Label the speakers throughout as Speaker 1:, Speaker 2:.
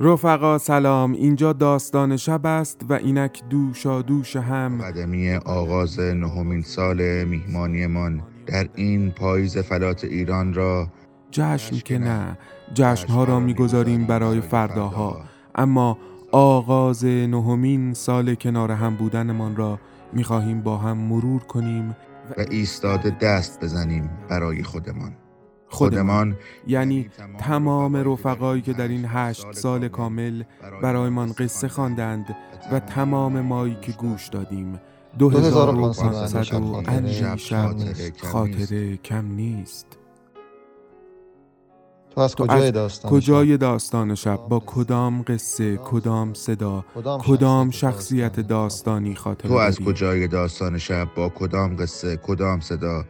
Speaker 1: رفقا سلام اینجا داستان شب است و اینک دوشا دوش هم.
Speaker 2: قدمی آغاز نهمین سال میهمانیمان در این پاییز فلات ایران را
Speaker 1: جشن که نه جشنها را می‌گذاریم برای فرداها اما آغاز نهمین سال کنار هم بودنمان را می‌خواهیم با هم مرور کنیم
Speaker 2: و ایستاده دست بزنیم برای خودمان.
Speaker 1: خودمان. یعنی تمام رفقایی که در این هشت سال کامل برایمان قصه خواندند و تمام مایی که گوش دادیم. دو هزار و اندی شب خاطره. کم نیست.
Speaker 3: تو از کجای داستان
Speaker 1: کجای داستان شب؟ با کدام قصه کدام صدا کدام شخصیت داستانی خاطره
Speaker 2: تو از؟ کجای داستان شب؟ با کدام قصه کدام صدا؟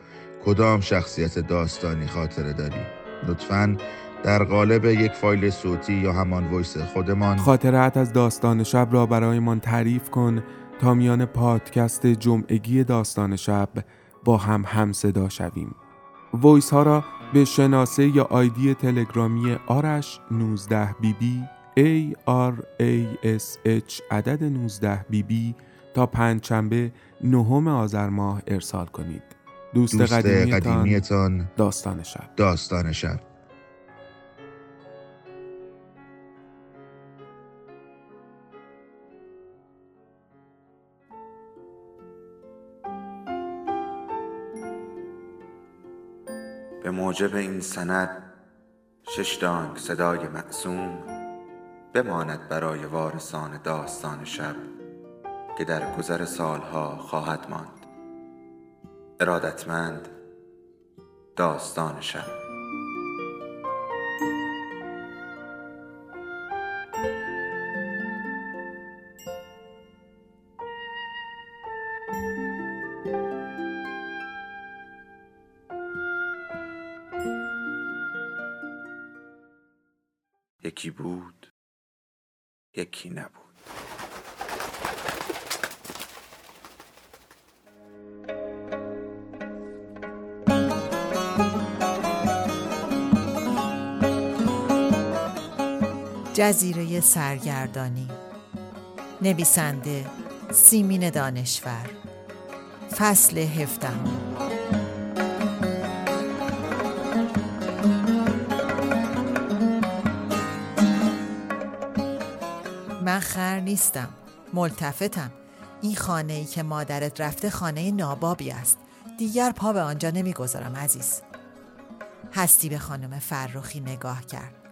Speaker 2: کدام شخصیت داستانی خاطره داری؟ لطفاً در قالب یک فایل صوتی یا همان ویس خودمان.
Speaker 1: خاطرات از داستان شب را برایمان تعریف کن تا میان پادکست جمعگی داستان شب با هم هم صدا شویم. ویس ها را به شناسه یا آیدی تلگرامی آرش 19 بی A R A S H عدد 19 بی تا پنجشنبه نهم آذر ماه ارسال کنید. دوست,
Speaker 2: دوست
Speaker 1: قدیمیتان
Speaker 2: قدیمیتان
Speaker 1: داستان شب.
Speaker 2: داستان شب.
Speaker 4: به موجب این سند شش دانگ صدای معصوم بماند برای وارثان داستان شب که در گذر سالها خواهد ماند. ارادتمند داستان شب. یکی بود یکی نبود.
Speaker 5: جزیره سرگردانی. نویسنده سیمین دانشور. فصل هفدهم. من خر نیستم ملتفتم. این خانه ای که مادرت رفته خانه نابابی است. دیگر پا به آنجا نمی‌گذارم عزیز. هستی به خانم فرخی نگاه کرد.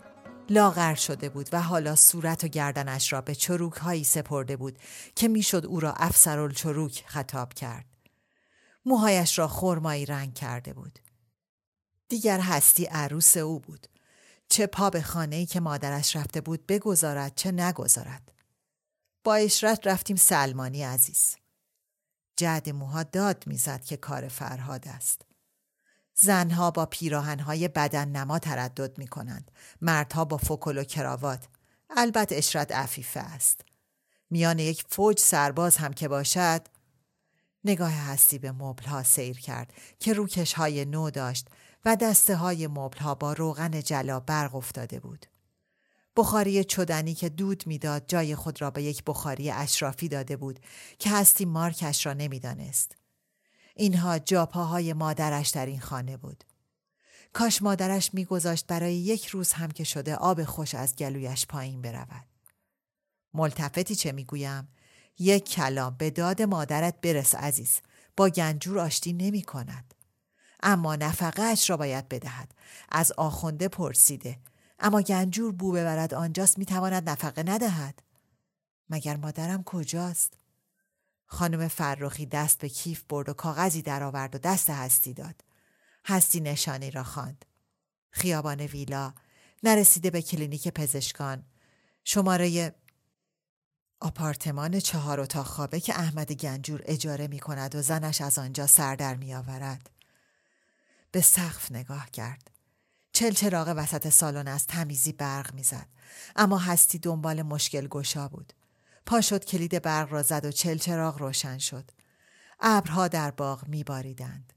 Speaker 5: لاغر شده بود و حالا صورت و گردنش را به چروک هایی سپرده بود که می‌شد او را افسرال چروک خطاب کرد. موهایش را خرمایی رنگ کرده بود. دیگر هستی عروس او بود. چه پا به خانه ای که مادرش رفته بود بگذارد چه نگذارد. با اشرت رفتیم سلمانی عزیز. جعد موها داد می‌زد که کار فرهاد است. زنها با پیراهنهای بدن نما تردد می کنند. مردها با فکل و کراوات. البته اشرت عفیفه است. میان یک فوج سرباز هم که باشد نگاه هستی به مبلها سیر کرد که روکش های نو داشت و دسته های مبلها با روغن جلا برق افتاده بود. بخاری چدنی که دود می‌داد جای خود را به یک بخاری اشرافی داده بود که هستی مارکش را نمی‌دانست. اینها جاپاهای مادرش در این خانه بود. کاش مادرش میگذاشت برای یک روز هم که شده آب خوش از گلویش پایین برود. ملتفتی چه می‌گویم؟ یک کلام به داد مادرت برس عزیز. با گنجور آشتی نمی کند. اما نفقه اش را باید بدهد. از آخونده پرسیده. اما گنجور بو ببرد آنجاست می‌تواند نفقه ندهد. مگر مادرم کجاست؟ خانم فرخی دست به کیف برد و کاغذی درآورد و دست هستی داد. هستی نشانی را خواند. خیابان ویلا نرسیده به کلینیک پزشکان شماره آپارتمان چهار اتاق خوابه که احمد گنجور اجاره می کند و زنش از آنجا سر در می آورد. به سقف نگاه کرد. چل چراغ وسط سالن از تمیزی برق می‌زد اما هستی دنبال مشکل گشا بود پا شد کلید برق را زد و چل چراغ روشن شد. ابرها در باغ میباریدند.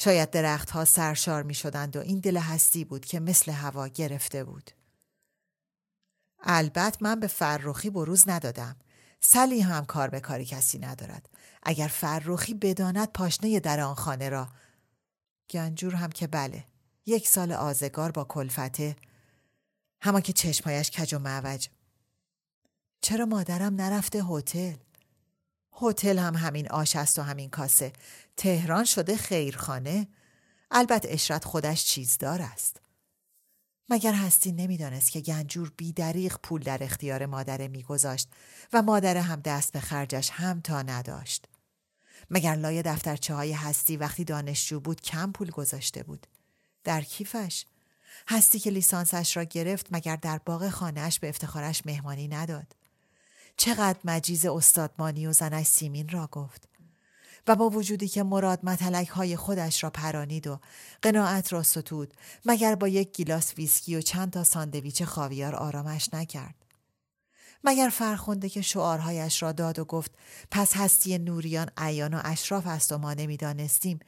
Speaker 5: شاید درختها سرشار می شدند و این دل هستی بود که مثل هوا گرفته بود. البته من به فرخی بروز ندادم. سلی هم کار به کاری کسی ندارد. اگر فرخی بداند پاشنه در آن خانه را. گنجور هم که بله. یک سال آزگار با کلفته. همان که چشمایش کج و معوج. چرا مادرم نرفته هتل؟ هتل هم همین آش است و همین کاسه. تهران شده خیرخانه. البته اشرت خودش چیزدار است. مگر هستی نمی‌دانست که گنجور بیدریق پول در اختیار مادره میگذاشت و مادره هم دست به خرجش هم تا نداشت. مگر لای دفترچه های هستی وقتی دانشجو بود کم پول گذاشته بود؟ در کیفش؟ هستی که لیسانسش را گرفت مگر در باغ خانهاش به افتخارش مهمانی نداد؟ چقدر مجیز استادمانی و زنش سیمین را گفت. و با وجودی که مراد متلک های خودش را پرانید و قناعت را ستود مگر با یک گیلاس ویسکی و چند تا ساندویچ خاویار آرامش نکرد. مگر فرخونده که شعارهایش را داد و گفت پس هستی نوریان عیان و اشراف است و ما نمی‌دانستیم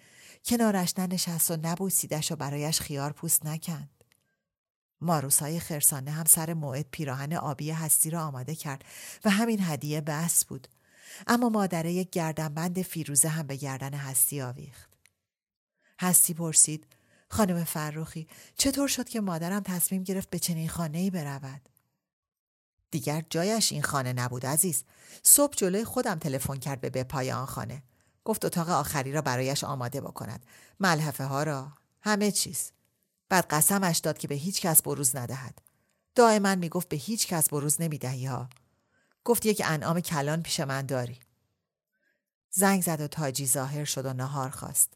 Speaker 5: کنارش ننشست و نبوسیدش و برایش خیار پوست نکند. ماروسای خرسانه هم سر موعد پیراهن آبی هستی را آماده کرد و همین هدیه بس بود. اما مادره یک گردنبند فیروزه هم به گردن هستی آویخت. هستی پرسید خانم فرخی چطور شد که مادرم تصمیم گرفت به چنین خانه ای برود؟ دیگر جایش این خانه نبود عزیز. صبح جلوی خودم تلفن کرد به بپای آن خانه. گفت اتاق آخری را برایش آماده بکند. ملحفه ها را. همه چیز. بعد قسمش داد که به هیچ کس بروز ندهد. دائما می‌گفت به هیچ کس بروز نمی‌دهی ها. گفت یک انعام کلان پیش من داری. زنگ زد و تاجی ظاهر شد و نهار خواست.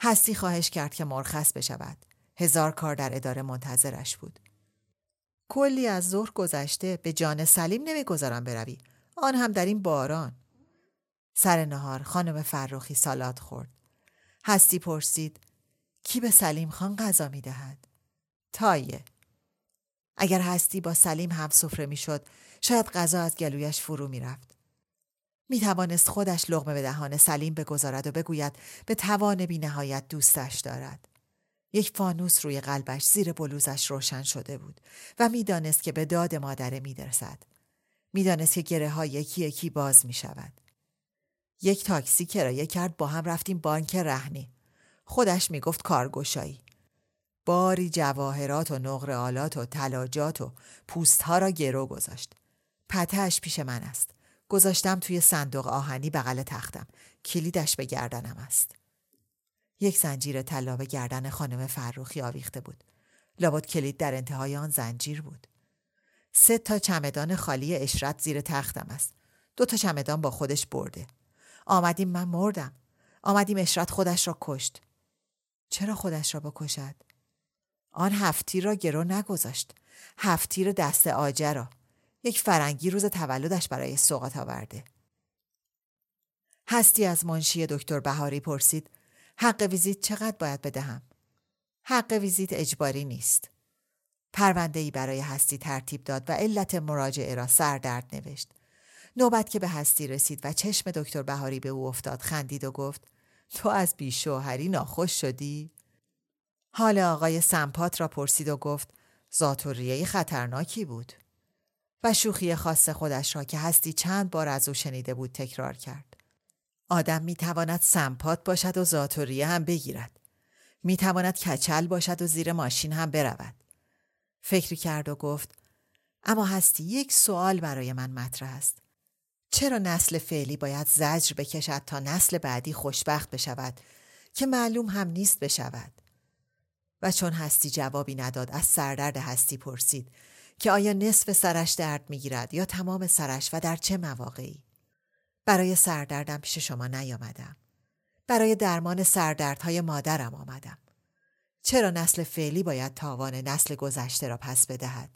Speaker 5: هستی خواهش کرد که مرخص بشود. هزار کار در اداره منتظرش بود. کلی از ظهر گذشته به جان سلیم نمی‌گذارم بروی. آن هم در این باران. سر نهار خانم فرخی سالات خورد. هستی پرسید کی به سلیم خان غذا می دهد؟ تایه اگر هستی با سلیم هم سفره می شد شاید غذا از گلویش فرو می رفت. می توانست خودش لغمه به دهان سلیم بگذارد و بگوید به توان بی نهایت دوستش دارد. یک فانوس روی قلبش زیر بلوزش روشن شده بود و می‌دانست که به داد مادره میدرسد. می‌دانست که گره ها یکی یکی باز می شود. یک تاکسی کرایه کرد با هم رفتیم بانک رهنی. خودش می‌گفت کارگشایی. باری جواهرات و نقر آلات و تلاجات و پوست ها را گرو گذاشت. پتهش پیش من است. گذاشتم توی صندوق آهنی بغل تختم. کلیدش به گردنم است. یک زنجیر طلا به گردن خانم فروخی آویخته بود. لابد کلید در انتهای آن زنجیر بود. سه تا چمدان خالی اشرت زیر تختم است. دو تا چمدان با خودش برده. آمدیم من مردم. آمدیم اشرت خودش را کشت. چرا خودش را بکشد؟ آن هفتی را گرو نگذاشت. هفتیر دست آجه را. یک فرنگی روز تولدش برای سوقات آورده. هستی از منشی دکتر بهاری پرسید حق ویزیت چقدر باید بدهم؟ حق ویزیت اجباری نیست. پرونده ای برای هستی ترتیب داد و علت مراجعه را سردرد نوشت. نوبت که به هستی رسید و چشم دکتر بهاری به او افتاد خندید و گفت تو از بیشوهری ناخوش شدی؟ حال آقای سمپات را پرسید و گفت زاتوریه خطرناکی بود. و شوخی خاص خودش را که هستی چند بار از او شنیده بود تکرار کرد. آدم می تواند سمپات باشد و زاتوریه هم بگیرد. می تواند کچل باشد و زیر ماشین هم برود. فکری کرد و گفت اما هستی یک سوال برای من مطرح است. چرا نسل فعلی باید زجر بکشد تا نسل بعدی خوشبخت بشود که معلوم هم نیست بشود؟ و چون هستی جوابی نداد از سردرد هستی پرسید که آیا نصف سرش درد می‌گیرد یا تمام سرش و در چه مواقعی؟ برای سردردم پیش شما نیامدم. برای درمان سردردهای مادرم آمدم. چرا نسل فعلی باید تاوان نسل گذشته را پس بدهد؟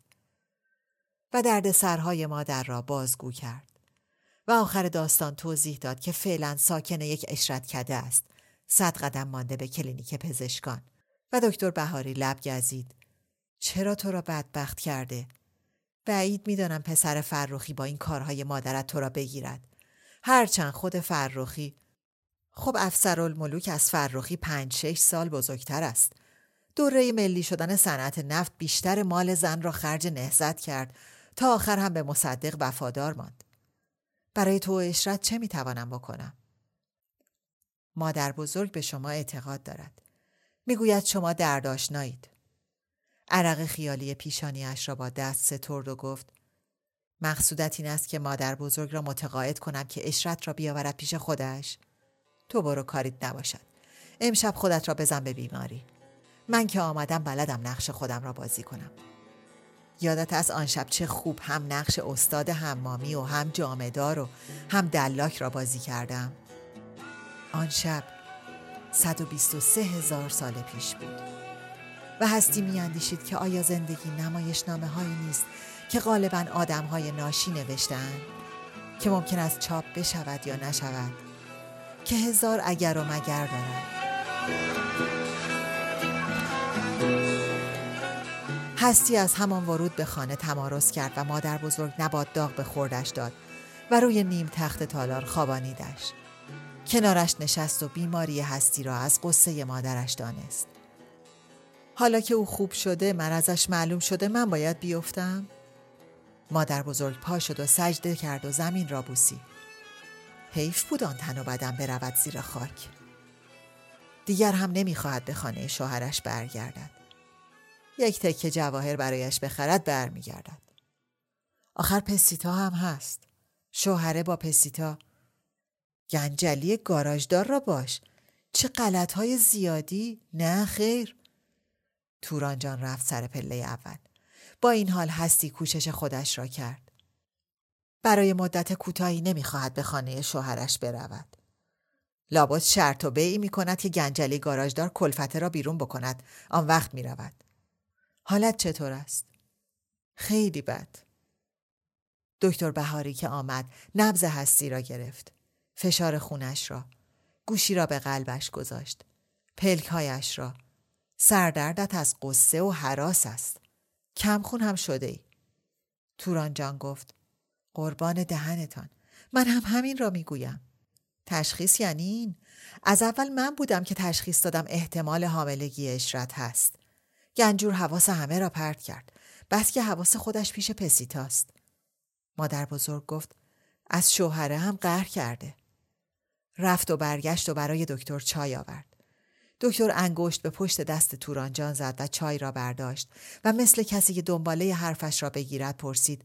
Speaker 5: و درد سرهای مادر را بازگو کرد. و آخر داستان توضیح داد که فعلا ساکن یک اشرت کده است. صد قدم مانده به کلینیک پزشکان. و دکتر بهاری لب گزید. چرا تو را بدبخت کرده؟ بعید می‌دانم پسر فرخی با این کارهای مادرت تو را بگیرد. هرچند خود فرخی خب افسرالملوک از فرخی پنج شش سال بزرگتر است. دوره ملی شدن صنعت نفت بیشتر مال زن را خرج نهزت کرد تا آخر هم به مصدق وفادار ماند. برای تو و اشرت چه می‌توانم بکنم؟ مادر بزرگ به شما اعتقاد دارد. می‌گوید شما درداشنایید. عرق خیالی پیشانیش را با دست سترد و گفت مقصودت این است که مادر بزرگ را متقاعد کنم که اشرت را بیاورد پیش خودش. تو برو کاریت نباشد. امشب خودت را بزن به بیماری. من که آمدم بلدم نقش خودم را بازی کنم. یادت از آن شب چه خوب هم نقش استاد حمامی و هم جامدار و هم دلاک را بازی کردم. آن شب 123 هزار سال پیش بود. و هستی میاندیشید که آیا زندگی نمایش نامه هایی نیست که غالبا آدم های ناشی نوشتن که ممکن است چاپ بشود یا نشود؟ که هزار اگر و مگر دارد. هستی از همان ورود به خانه تمارز کرد و مادر بزرگ نباد داغ به خوردش داد و روی نیم تخت تالار خوابانیدش. کنارش نشست و بیماری هستی را از قصه مادرش دانست. حالا که او خوب شده من ازش معلوم شده من باید بیفتم؟ مادر بزرگ پا شد و سجده کرد و زمین را بوسی حیف بود آن تن و بدن برود زیر خاک. دیگر هم نمی‌خواهد به خانه شوهرش برگردد. یک تکه جواهر برایش بخرد برمیگردد. آخر پسیتا هم هست. شوهره با پسیتا گنجلی گاراژدار را باش چه غلط های زیادی نه خیر توران جان رفت سر پله اول با این حال هستی کوشش خودش را کرد برای مدت کوتاهی نمی‌خواهد به خانه شوهرش برود لابد شرط و بیعی می کند که گنجلی گاراژدار کلفته را بیرون بکند آن وقت می رود. حالت چطور است؟ خیلی بد. دکتر بهاری که آمد نبز هستی را گرفت. فشار خونش را. گوشی را به قلبش گذاشت. پلکهایش را. سردردت از قصه و حراس است. کمخون هم شده ای. توران جان گفت قربان دهنتان. من هم همین را می‌گویم. تشخیص یعنی این از اول من بودم که تشخیص دادم احتمال حاملگی اشرت هست گنجور حواس همه را پرت کرد بس که حواس خودش پیش پسیتاست مادر بزرگ گفت از شوهره هم قهر کرده رفت و برگشت و برای دکتر چای آورد دکتر انگشت به پشت دست تورانجان زد و چای را برداشت و مثل کسی که دنباله حرفش را بگیرد پرسید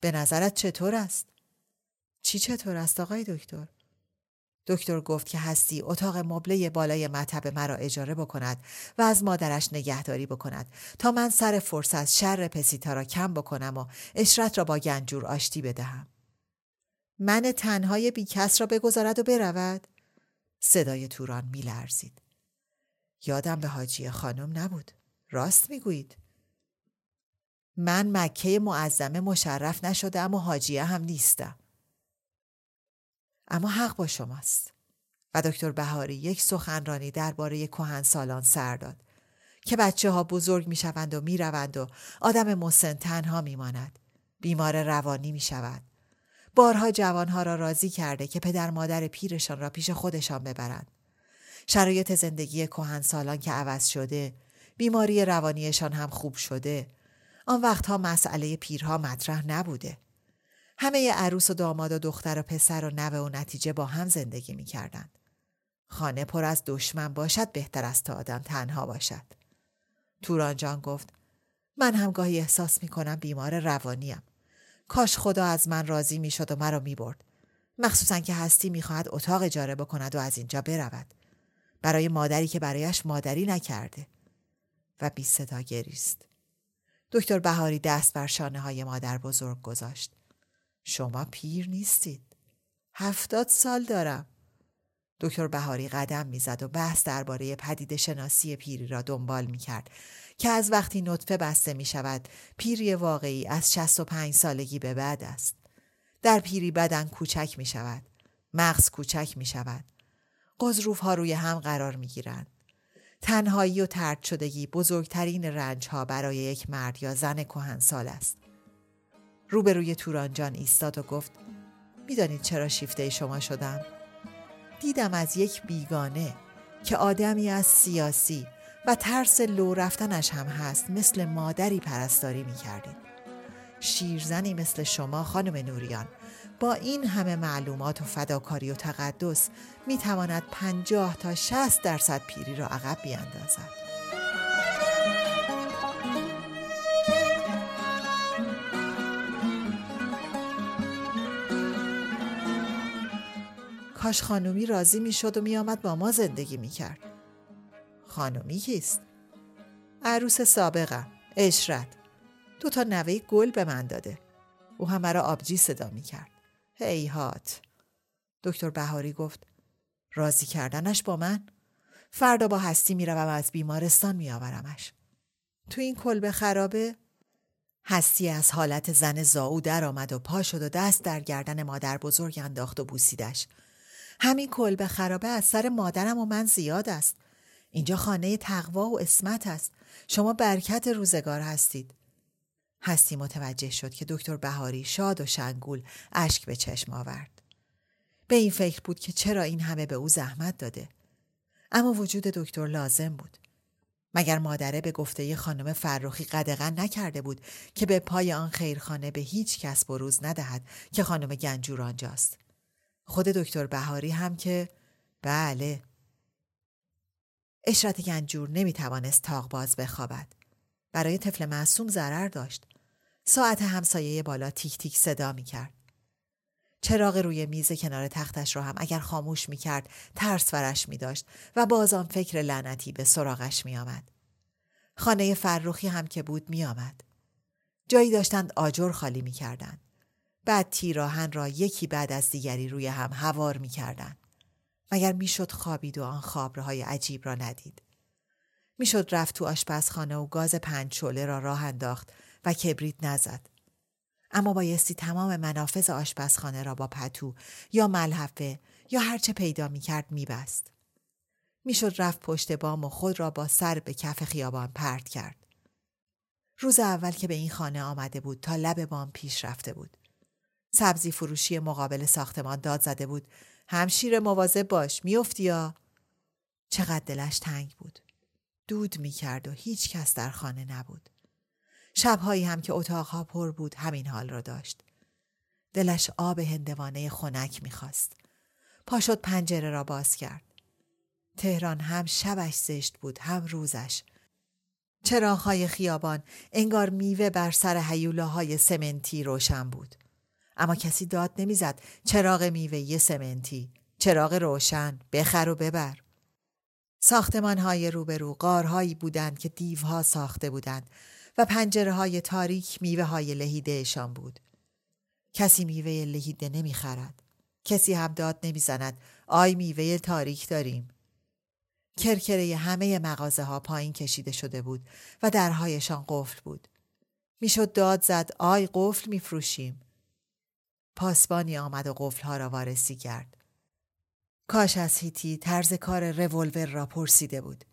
Speaker 5: به نظرت چطور است؟ چی چطور است آقای دکتر؟ دکتر گفت که هستی اتاق مبله بالای مطب مرا اجاره بکند و از مادرش نگهداری بکند تا من سر فرصت شر پسیتا را کم بکنم و اشرت را با گنجور آشتی بدهم. من تنهای بیکس را بگذارد و برود؟ صدای توران میلرزید. یادم به حاجی خانم نبود. راست می‌گویید. من مکه معظمه مشرف نشدم و حاجیه هم نیستم. اما حق با شماست و دکتر بهاری یک سخنرانی درباره کهن سالان سر داد که بچه ها بزرگ می شوند و می روند و آدم مسن تنها می ماند. بیمار روانی می شود. بارها جوانها را راضی کرده که پدر مادر پیرشان را پیش خودشان ببرند. شرایط زندگی کهن سالان که عوض شده، بیماری روانیشان هم خوب شده. آن وقتها مسئله پیرها مطرح نبوده. همه عروس و داماد و دختر و پسر و نوه و نتیجه با هم زندگی می کردن. خانه پر از دشمن باشد بهتر است تا آدم تنها باشد. توران جان گفت من هم گاهی احساس می کنم بیمار روانیم. کاش خدا از من راضی می شد و مرا می برد. مخصوصا که هستی می خواهد اتاق اجاره بکند و از اینجا برود. برای مادری که برایش مادری نکرده. و بی صدا گریست. دکتر بهاری دست بر شانه های مادر بزرگ گذاشت. شما پیر نیستید. هفتاد سال دارم. دکتر بهاری قدم می‌زد و بحث درباره پدید شناسی پیری را دنبال می کرد که از وقتی نطفه بسته می شود پیری واقعی از 65 سالگی به بعد است. در پیری بدن کوچک می شود. مغز کوچک می شود. قضروف ها روی هم قرار می گیرند. تنهایی و ترد شدگی بزرگترین رنج ها برای یک مرد یا زن کهنسال است. روبروی تورانجان ایستاد و گفت می‌دانید چرا شیفته شما شدم؟ دیدم از یک بیگانه که آدمی از سیاسی و ترس لو رفتنش هم هست مثل مادری پرستاری می کردید. شیرزنی مثل شما خانم نوریان با این همه معلومات و فداکاری و تقدس می تواند پنجاه تا شست درصد پیری را عقب بیاندازد. کاش خانومی راضی می شد و می آمد با ما زندگی می کرد. خانومی کیست؟ عروس سابقم اشرت. دو تا نوه گل به من داده. او هم مرا آبجی صدا می کرد. هیهات دکتر بهاری گفت راضی کردنش با من؟ فردا با هستی می‌روم از بیمارستان میآورمش تو این کلبه خرابه؟ هستی از حالت زن زاو در آمد و پا شد و دست در گردن مادر بزرگ انداخت و بوسیدش. همین کلبه خرابه از سر مادرم و من زیاد است. اینجا خانه تقوا و اسمت است. شما برکت روزگار هستید. هستی متوجه شد که دکتر بهاری شاد و شنگول اشک به چشم آورد. به این فکر بود که چرا این همه به او زحمت داده. اما وجود دکتر لازم بود. مگر مادره به گفته خانم فرخی قدغن نکرده بود که به پای آن خیرخانه به هیچ کس بروز ندهد که خانم گنجور آنجاست؟ خود دکتر بهاری هم که بله اشرت گنجور نمی توانست تاق باز بخوابد. برای طفل معصوم ضرر داشت. ساعت همسایه بالا تیک تیک صدا می کرد. چراغ روی میز کنار تختش را هم اگر خاموش می کرد ترس ورش می داشت و باز آن فکر لعنتی به سراغش می آمد. خانه فرخی هم که بود می آمد. جایی داشتند آجر خالی می کردند. بعد تیراهن را یکی بعد از دیگری روی هم هوار می کردن. مگر می‌شد خوابید و آن خابرهای عجیب را ندید. می‌شد رفت تو آشپزخانه و گاز پنج شعله را راه انداخت و کبریت نزد. اما بایستی تمام منافذ آشپزخانه را با پتو یا ملحفه یا هرچه پیدا می کرد می بست. می‌شد رفت پشت بام و خود را با سر به کف خیابان پرت کرد. روز اول که به این خانه آمده بود تا لب بام پیش رفته بود. سبزی فروشی مقابل ساختمان داد زده بود همشیر مواظب باش. میافتی یا؟ چقدر دلش تنگ بود. دود می‌کرد و هیچ کس در خانه نبود. شبهایی هم که اتاقها پر بود همین حال را داشت. دلش آب هندوانه خنک می‌خواست. پا شد پنجره را باز کرد. تهران هم شبش زشت بود هم روزش. چراغهای خیابان انگار میوه بر سر حیولاهای سمنتی روشن بود. اما کسی داد نمی‌زد. چراغ میوه سمنتی. چراغ روشن. بخر و ببر. ساختمان های روبرو قارهایی بودند که دیوها ساخته بودند و پنجره های تاریک میوه های لهیدهشان بود. کسی میوه لهیده نمی‌خرد. کسی هم داد نمی‌زند. آی میوه تاریک داریم. کرکره همه مغازه ها پایین کشیده شده بود و درهایشان قفل بود. می‌شد داد زد. آی قفل میفروشیم. پاسبانی آمد و قفلها را وارسی کرد. کاش از هیتی طرز کار رولور را پرسیده بود.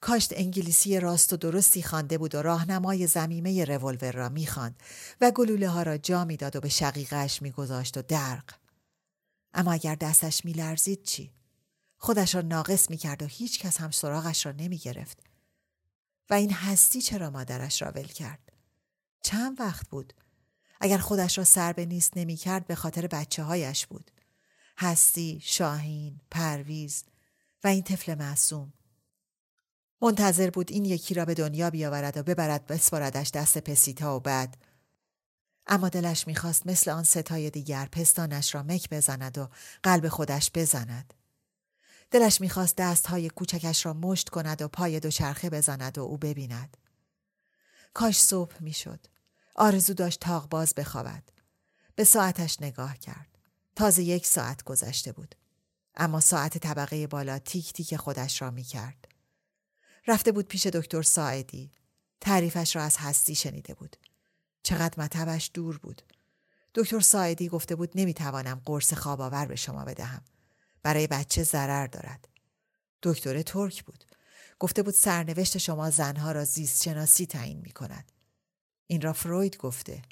Speaker 5: کاشت انگلیسی راست و درستی خوانده بود و راهنمای زمیمه رولور را می‌خواند و گلوله ها را جا می‌داد و به شقیقش میگذاشت و درق. اما اگر دستش میلرزید چی؟ خودش را ناقص می‌کرد و هیچ کس هم سراغش را نمی‌گرفت. و این هستی چرا مادرش را ول کرد؟ چند وقت بود اگر خودش را سر به نیست نمی کرد به خاطر بچه هایش بود. هستی، شاهین، پرویز و این طفل معصوم. منتظر بود این یکی را به دنیا بیاورد و ببرد بسپاردش دست پسیتا و بعد اما دلش می‌خواست مثل آن ستای دیگر پستانش را مک بزند و قلب خودش بزند. دلش می‌خواست دستهای کوچکش را مشت کند و پای دوچرخه بزند و او ببیند. کاش صبح می‌شد. آرزو داشت تاق باز بخوابد. به ساعتش نگاه کرد. تازه یک ساعت گذشته بود. اما ساعت طبقه بالا تیک تیک خودش را می کرد. رفته بود پیش دکتر ساعدی. تعریفش را از هستی شنیده بود. چقدر مطبش دور بود. دکتر ساعدی گفته بود نمی‌توانم قرص خواب آور به شما بدهم. برای بچه ضرر دارد. دکتر ترک بود. گفته بود سرنوشت شما زنها را زیست شناسی تعیین می کند. این را فروید گفته.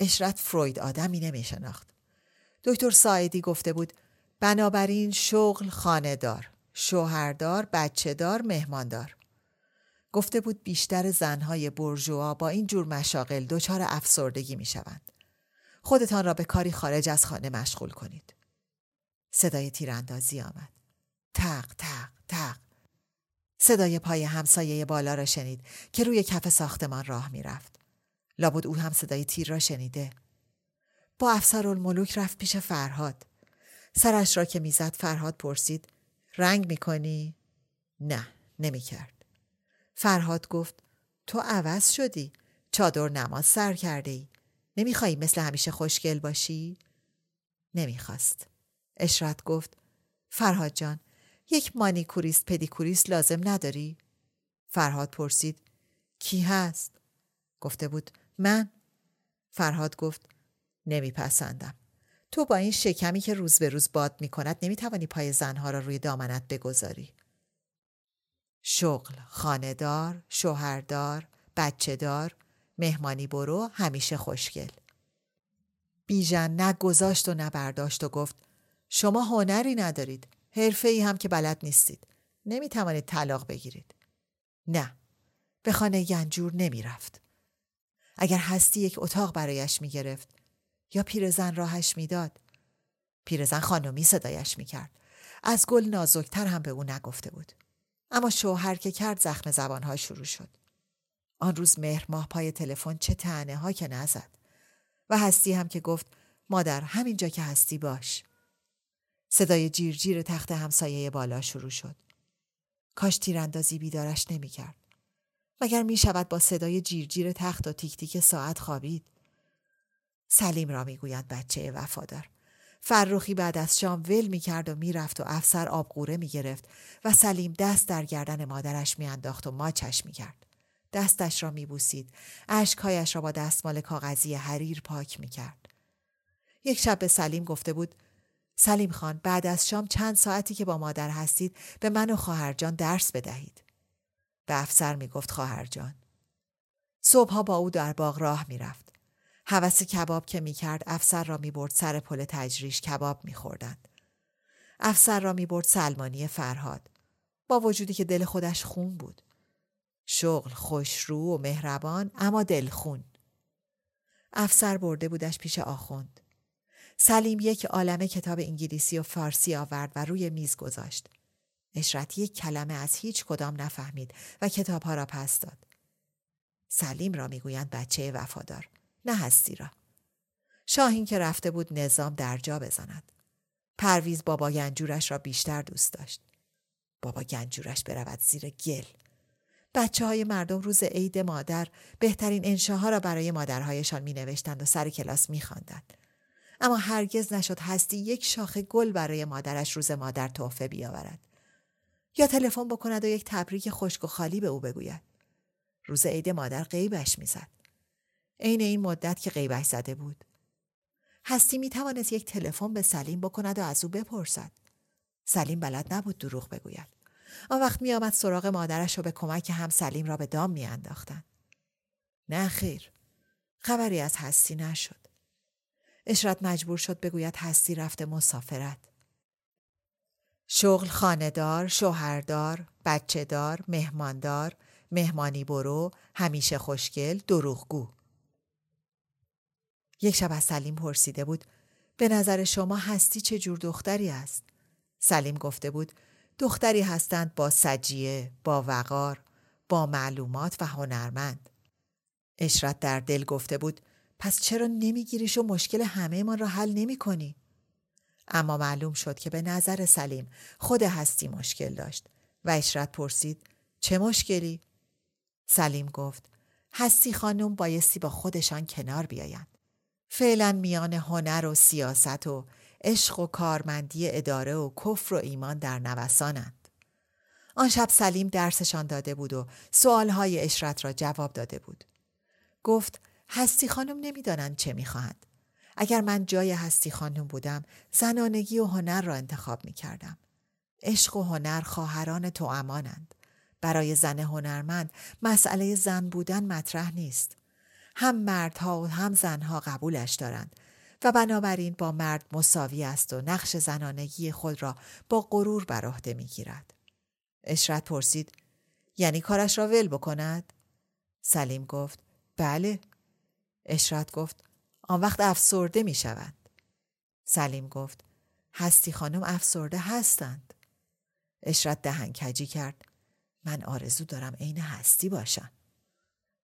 Speaker 5: اشرت فروید آدمی نمی شناخت. دکتر سایدی گفته بود بنابراین شغل خانه دار، شوهردار، بچه دار، مهماندار. گفته بود بیشتر زنهای برجوا با این جور مشاغل دچار افسردگی می شوند. خودتان را به کاری خارج از خانه مشغول کنید. صدای تیراندازی آمد. تق تق تق. صدای پای همسایه بالا را شنید که روی کف ساختمان راه می‌رفت. لابد او هم صدای تیر را شنیده. با افسر الملوک رفت پیش فرهاد. سرش را که می‌زد فرهاد پرسید رنگ می‌کنی؟ نه نمی‌کرد. فرهاد گفت تو عوض شدی. چادر نماز سر کرده ای. نمیخوایی مثل همیشه خوشگل باشی؟ نمی‌خواست. اشرت گفت فرهاد جان یک مانیکوریست پدیکوریست لازم نداری؟ فرهاد پرسید کی هست؟ گفته بود من؟ فرهاد گفت نمیپسندم. تو با این شکمی که روز به روز باد می کند نمی توانی پای زنها را روی دامنت بگذاری. شغل، خاندار، شوهردار، بچه دار، مهمانی برو همیشه خوشگل. بیژن نه گذاشت و نه برداشت و گفت شما هنری ندارید. حرفه ای هم که بلد نیستید. نمی توانید طلاق بگیرید. نه. به خانه گنجور نمی رفت. اگر هستی یک اتاق برایش می گرفت یا پیرزن راهش می‌داد. پیرزن خانمی صدایش می کرد. از گل نازکتر هم به او نگفته بود. اما شوهر که کرد زخم زبانها شروع شد. آن روز مهر ماه پای تلفن چه تنه ها که نزد. و هستی هم که گفت مادر همینجا که هستی باش. صدای جیرجیر تخت همسایه بالا شروع شد. کاش تیراندازی بیدارش نمی‌کرد. مگر می شود با صدای جیرجیر تخت و تیک تیک ساعت خوابید. سلیم را می‌گوید بچه وفادار. فرخی بعد از شام ول می کرد و می‌رفت و افسر آبقوره می گرفت و سلیم دست در گردن مادرش میانداخت و ماچش می کرد. دستش را می بوسید. اشکهایش را با دستمال کاغذی حریر پاک می کرد. یک شب به سلیم گفته بود سلیم خان بعد از شام چند ساعتی که با مادر هستید به من و خواهرجان درس بدهید. به افسر می گفت خواهرجان. صبحها با او در باغ راه می رفت. حوث کباب که می کرد افسر را می برد سر پل تجریش کباب می خوردند. افسر را می برد سلمانی فرهاد. با وجودی که دل خودش خون بود. شغل خوشرو و مهربان اما دلخون. افسر برده بودش پیش آخوند. سلیم یک عالمه کتاب انگلیسی و فارسی آورد و روی میز گذاشت. اشرت یک کلمه از هیچ کدام نفهمید و کتابها را پس داد. سلیم را می‌گویند بچه وفادار. نه هستی را. شاهین که رفته بود نظام در جا بزند. پرویز بابا گنجورش را بیشتر دوست داشت. بابا گنجورش برود زیر گل. بچه های مردم روز عید مادر بهترین انشاها را برای مادرهایشان می نوشتند و سر کلاس می. اما هرگز نشد هستی یک شاخه گل برای مادرش روز مادر تحفه بیاورد. یا تلفن بکند و یک تبریک خشک و خالی به او بگوید. روز عید مادر غیبش می‌زد. عین این مدت که غیبش زده بود. هستی می توانست یک تلفن به سلیم بکند و از او بپرسد. سلیم بلد نبود دروغ بگوید. آن وقت می آمد سراغ مادرش و به کمک هم سلیم را به دام می انداختن. نه خیر. خبری از هستی نشد. اشرت مجبور شد بگوید هستی رفته مسافرت. شغل خاندار، شوهردار، بچه دار، مهماندار، مهمانی برو، همیشه خوشگل، دروغگو. یک شب از سلیم پرسیده بود به نظر شما هستی چه جور دختری است؟ سلیم گفته بود دختری هستند با سجیه، با وقار، با معلومات و هنرمند. اشرت در دل گفته بود پس چرا نمیگیریش و مشکل همه ما را حل نمی کنی؟ اما معلوم شد که به نظر سلیم خود هستی مشکل داشت و اشرت پرسید چه مشکلی؟ سلیم گفت هستی خانم بایستی با خودشان کنار بیایند. فعلا میان هنر و سیاست و عشق و کارمندی اداره و کفر و ایمان در نوسانند. آن شب سلیم درسشان داده بود و سوالهای اشرت را جواب داده بود. گفت هستی خانم نمی‌دانند چه می‌خواهند. اگر من جای هستی خانم بودم زنانگی و هنر را انتخاب می کردم. عشق و هنر خواهران تو امانند. برای زن هنرمند مسئله زن بودن مطرح نیست. هم مردها و هم زنها قبولش دارند و بنابراین با مرد مساوی است و نقش زنانگی خود را با غرور بر عهده می‌گیرد. اشرت پرسید یعنی کارش را ول بکند؟ سلیم گفت بله. اشرت گفت آن وقت افسرده می شود. سلیم گفت هستی خانم افسرده هستند. اشرت دهن کجی کرد. من آرزو دارم عین هستی باشم.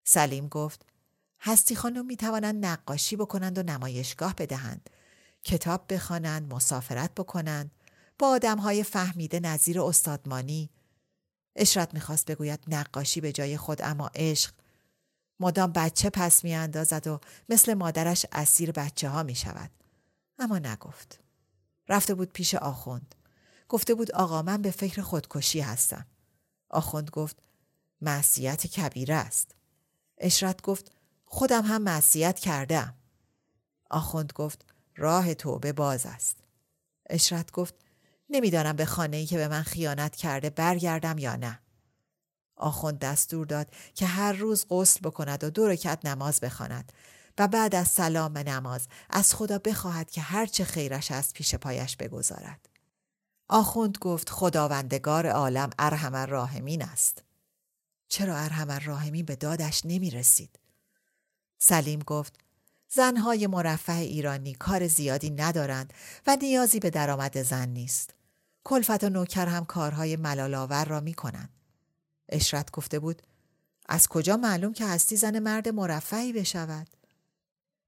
Speaker 5: سلیم گفت هستی خانم می توانند نقاشی بکنند و نمایشگاه بدهند. کتاب بخوانند، مسافرت بکنند، با آدم های فهمیده نظیر استادمانی. اشرت می‌خواست بگوید نقاشی به جای خود اما عشق مدام بچه پس میاندازد و مثل مادرش اسیر بچه ها می شود. اما نگفت. رفته بود پیش آخوند. گفته بود آقا من به فکر خودکشی هستم. آخوند گفت معصیت کبیره است. اشرت گفت خودم هم معصیت کردم. آخوند گفت راه توبه باز است. اشرت گفت نمی‌دانم به خانه ای که به من خیانت کرده برگردم یا نه. آخوند دستور داد که هر روز غسل بکند و دو رکعت نماز بخواند و بعد از سلام نماز از خدا بخواهد که هرچه خیرش از پیش پایش بگذارد. آخوند گفت خداوندگار عالم ارحم الراحمین است. چرا ارحم الراحمین به دادش نمی رسید؟ سلیم گفت زنهای مرفه ایرانی کار زیادی ندارند و نیازی به درآمد زن نیست. کلفت و نوکر هم کارهای ملالاور را می کنند. اشرت گفته بود از کجا معلوم که هستی زن مرد مرفعی بشود؟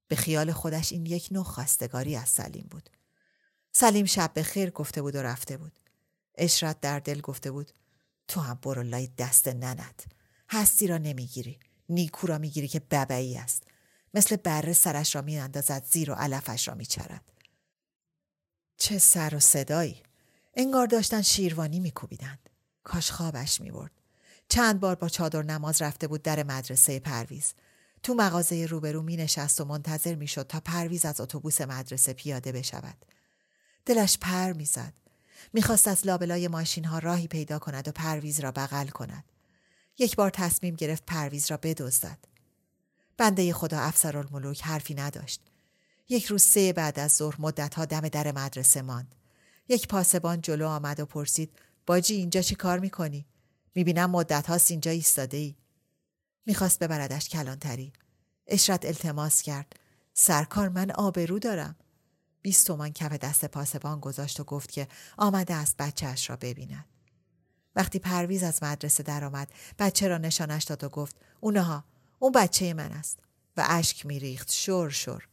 Speaker 5: به خیال خودش این یک نوع خواستگاری از سلیم بود. سلیم شب به خیر گفته بود و رفته بود. اشرت در دل گفته بود تو هم برو لای دست ننت. هستی را نمی‌گیری. نیکو را می‌گیری که ببعی است. مثل بره سرش را میاندازد زیر و علفش را میچرد. چه سر و صدایی. انگار داشتن شیروانی میکوبیدند. کاش خوابش می‌برد. چند بار با چادر نماز رفته بود در مدرسه پرویز. تو مغازه روبرو می نشست و منتظر می شد تا پرویز از اتوبوس مدرسه پیاده بشود. دلش پر می‌زد. می‌خواست از لابلای ماشین ها راهی پیدا کند و پرویز را بغل کند. یک بار تصمیم گرفت پرویز را بدزدد. بنده خدا افسرالملوک حرفی نداشت. یک روز سه بعد از ظهر مدتها دم در مدرسه ماند. یک پاسبان جلو آمد و پرسید باجی اینجا چی کار می‌کنی؟ می‌بینم مدت هاست اینجا ایستاده ای. می‌خواست ببردش کلانتری. اشرت التماس کرد. سرکار من آبرو دارم. بیست تومان کف دست پاسبان گذاشت و گفت که آمده است بچهش را ببیند. وقتی پرویز از مدرسه درآمد بچه را نشانش داد و گفت اونها اون بچه من است و اشک میریخت شور شور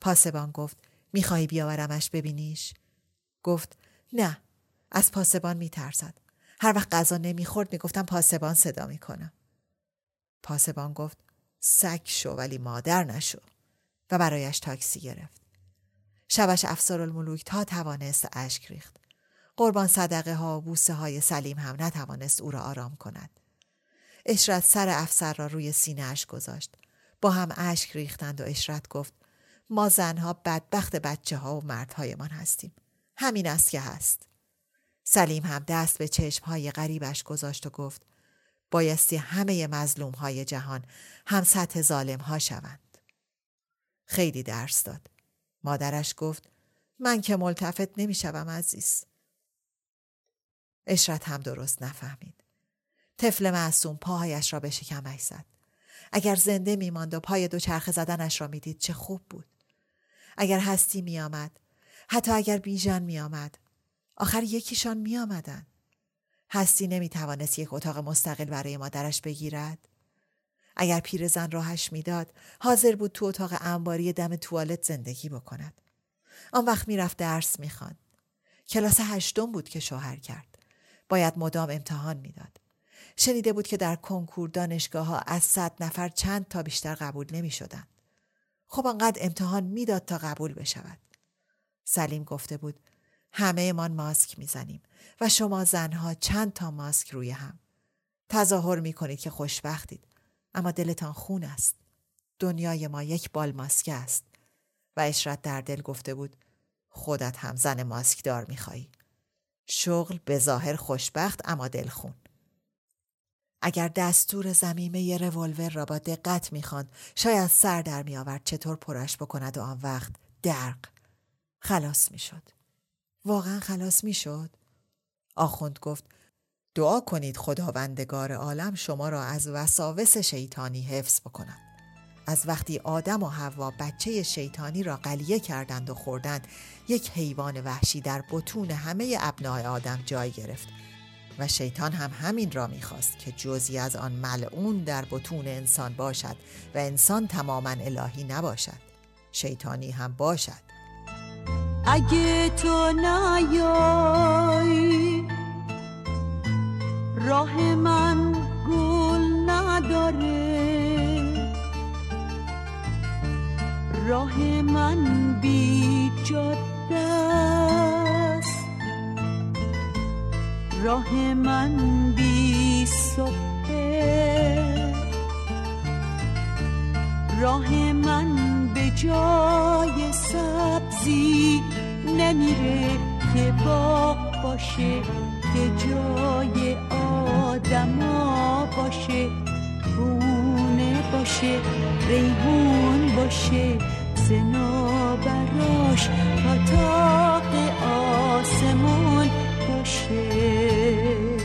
Speaker 5: پاسبان گفت می‌خواهی بیاورمش ببینیش گفت نه از پاسبان میترسد هر وقت غذا نمی‌خورد می‌گفتم پاسبان صدا می‌کنم. پاسبان گفت سگ شو ولی مادر نشو. و برایش تاکسی گرفت. شبش افسار الملوک تا توانست اشک ریخت. قربان صدقه ها و بوسه های سلیم هم نتوانست او را آرام کند. اشرت سر افسر را روی سینه اش گذاشت. با هم اشک ریختند و اشرت گفت ما زنها بدبخت بچه ها و مردهایمان هستیم. همین است که هست. سلیم هم دست به چشمهای غریبش گذاشت و گفت بایستی همه مظلوم های جهان هم سطح ظالم ها شوند. خیلی درس داد. مادرش گفت من که ملتفت نمی شوم عزیز. اشرت هم درست نفهمید. طفل معصوم پاهایش را به شکمش زد. اگر زنده میماند و پای دو چرخ زدنش را می‌دید چه خوب بود. اگر هستی میآمد حتی اگر بیژن میآمد آخر یکیشان می آمدن. هستی نمی توانست یک اتاق مستقل برای مادرش بگیرد. اگر پیرزن راهش می‌داد حاضر بود تو اتاق انباری دم توالت زندگی بکند. آن وقت می‌رفت درس می‌خواند. کلاس هشتم بود که شوهر کرد. باید مدام امتحان می‌داد. شنیده بود که در کنکور دانشگاه ها از صد نفر چند تا بیشتر قبول نمی شدن. خب آنقدر امتحان می‌داد تا قبول بشود. سلیم گفته بود همه من ماسک می‌زنیم و شما زنها چند تا ماسک روی هم. تظاهر می کنید که خوشبختید اما دلتان خون است. دنیای ما یک بال ماسک است و اشرت در دل گفته بود خودت هم زن ماسک دار میخوایی. شغل به ظاهر خوشبخت اما دلخون. اگر دستور زمیمه رولور را با دقت می‌خواند شاید سر در میآورد چطور پرش بکند و آن وقت درق خلاص می‌شد. واقعا خلاص می‌شد؟ آخوند گفت دعا کنید خداوندگار عالم شما را از وساوس شیطانی حفظ بکند. از وقتی آدم و حوا بچه شیطانی را قلیه کردند و خوردند یک حیوان وحشی در بتون همه ابنای آدم جای گرفت و شیطان هم همین را می‌خواست که جزی از آن ملعون در بتون انسان باشد و انسان تماما الهی نباشد شیطانی هم باشد
Speaker 3: اگه تو نیایی راه من گل نداره. راه من بی جاده است راه من بی صبحه. راه من به جای سبزی نمیره که باغ باشه که جای آدما باشه بونه باشه ریحون باشه براش تا آسمون باشه.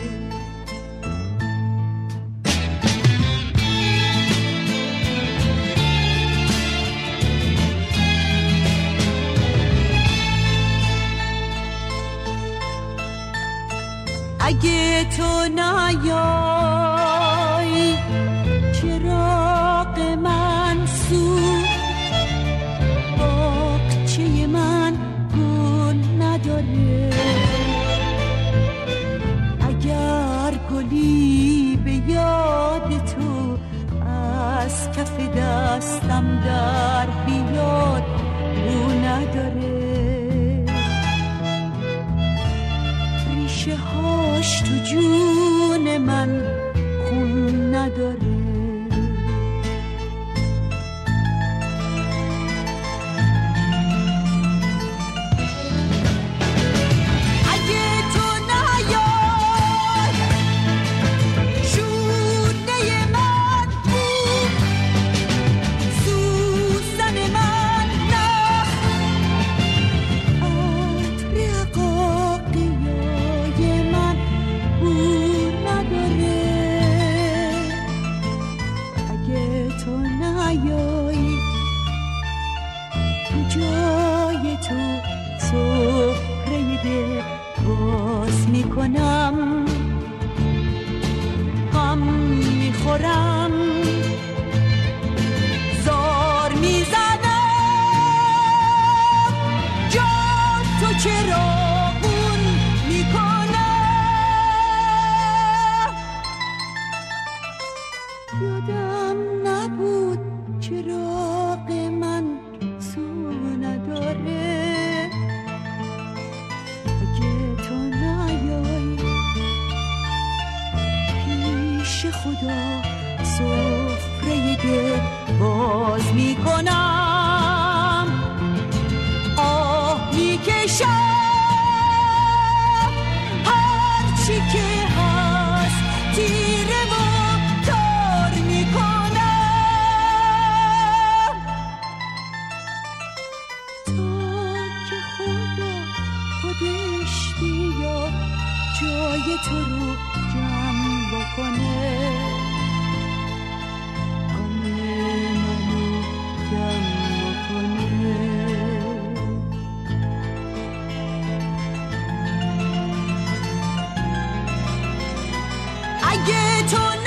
Speaker 3: تو نیای get to